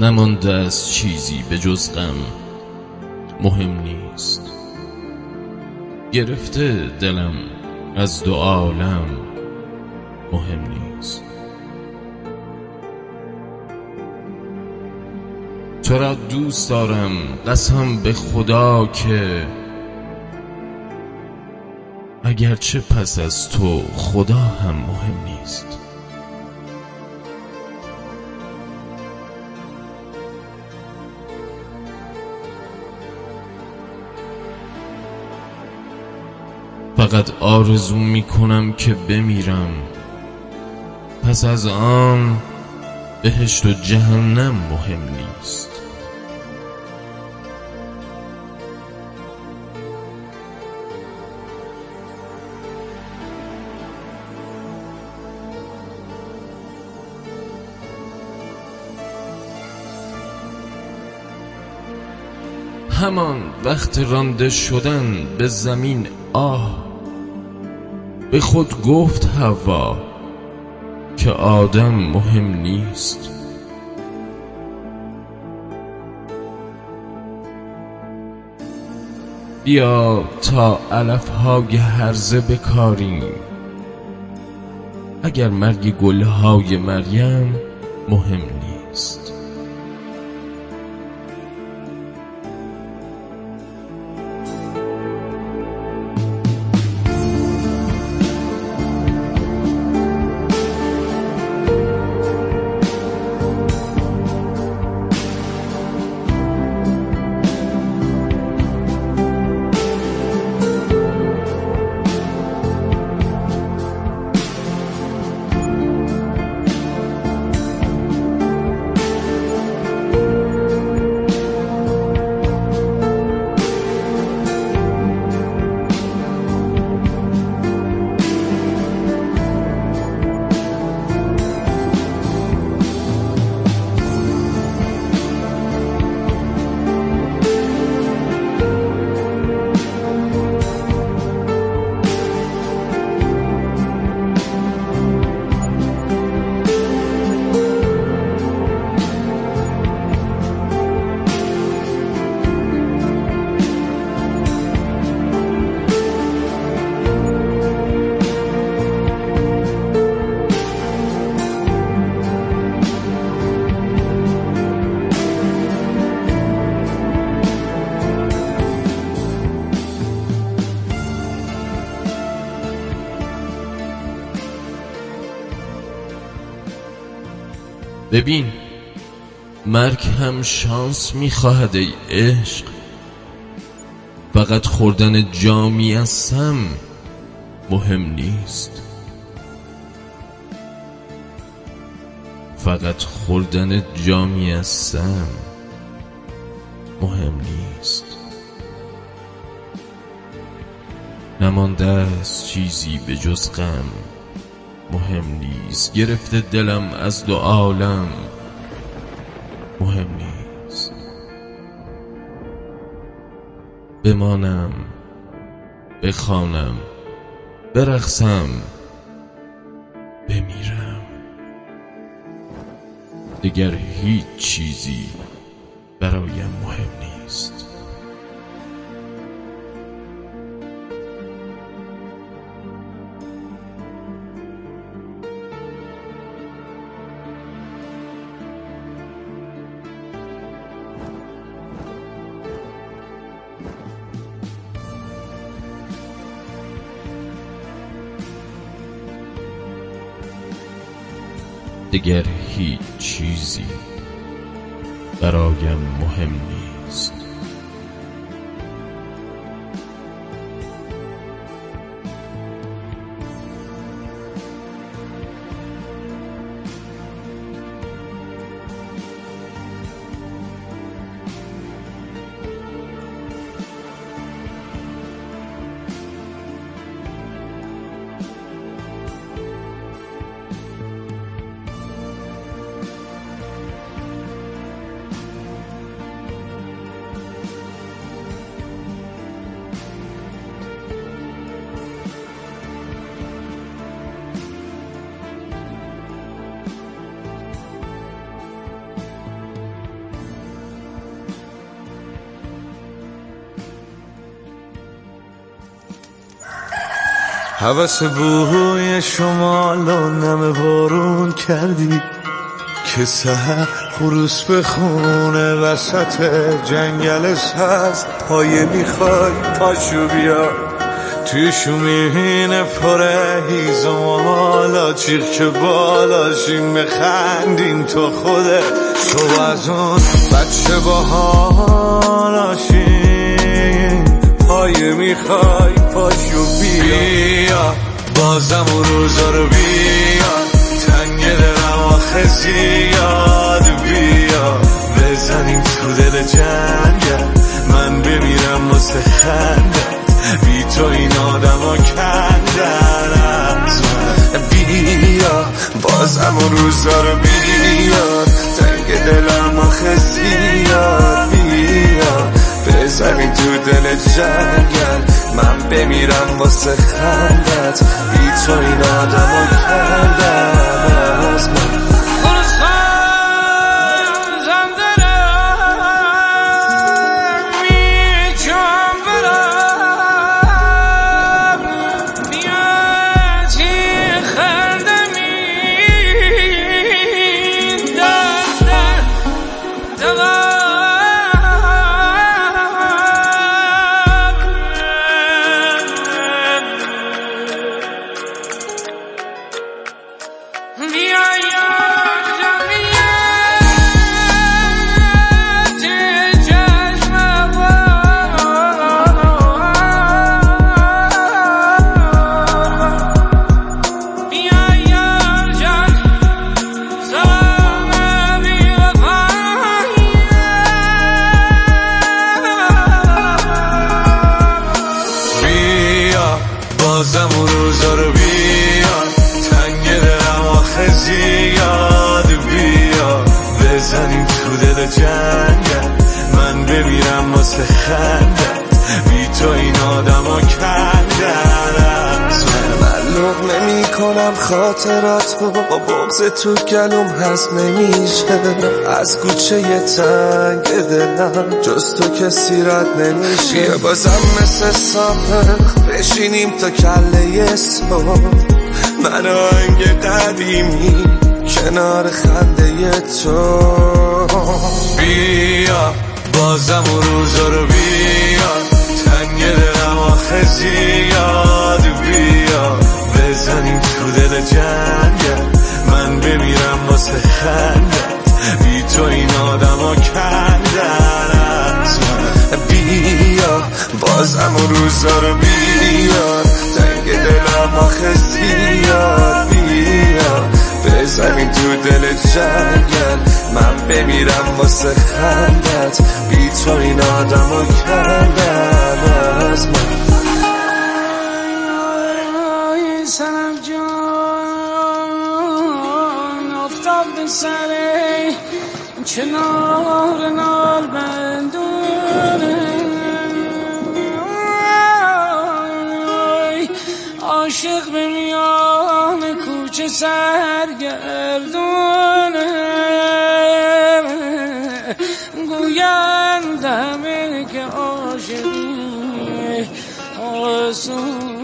نمانده از چیزی به جز غم. مهم نیست. گرفته دلم از دو عالم. مهم نیست. تو را دوست دارم قسم به خدا که اگرچه پس از تو خدا هم مهم نیست. فقط آرزو می کنم که بمیرم. پس از آن بهشت و جهنم مهم نیست. همان وقت رانده شدن به زمین آه به خود گفت هوا که آدم مهم نیست. بیا تا علف های هرزه بکاریم. اگر مرگ گلهای مریم مهم نیست ببین مرگ هم شانس می‌خواهد ای عشق. فقط خوردن جامی از مهم نیست. فقط خوردن جامی از مهم نیست. نمانده از چیزی به جز غم. مهم نیست. گرفته دلم از دو عالم. مهم نیست. بمانم بخوانم برقصم بمیرم. دیگر هیچ چیزی برایم مهم نیست. دیگر هیچ چیزی برایم مهم نیست. حوث بوی شمال و نم بارون کردی که سهر خروس خونه وسط جنگل سز پایه می‌خوای پاشو بیا. توی شومین پره هیزم و حالا چیخ که بالاشیم میخندین تو خوده تو از اون بچه با حالاشین پایه می‌خوای پاشو بیا. بازم اون روزا رو بیا. تنگ دلم آخه زیاد بیا. بزنیم تو دل جنگل من بمیرم واسه خندت بی تو این آدم ها کندن از من. بیا. بازم اون روزا رو بیا. تنگ دلم آخه زیاد بیا. بزنیم تو دل جنگل من بمیرم واسه خندت. بی تو این آدم خاطرات با بغز تو گلوم هست نمیشه. از کوچه یه تنگ دلم جز تو کسی رد نمیشه. بازم مثل سابق بشینیم تا کله صبح. من آهنگ قدیمی کنار خنده تو. بیا بازم روزا رو بیا. اون روزا رو بیا تنگ دلم آخه زیاد بیا بزنیم تو دل جنگل. من بمیرم واسه خندت. بی تو این آدم ها کندن از من. سر. کنار نال بندونه عاشق به میان کوچه سرگردونه گویند که عاشقی آسونه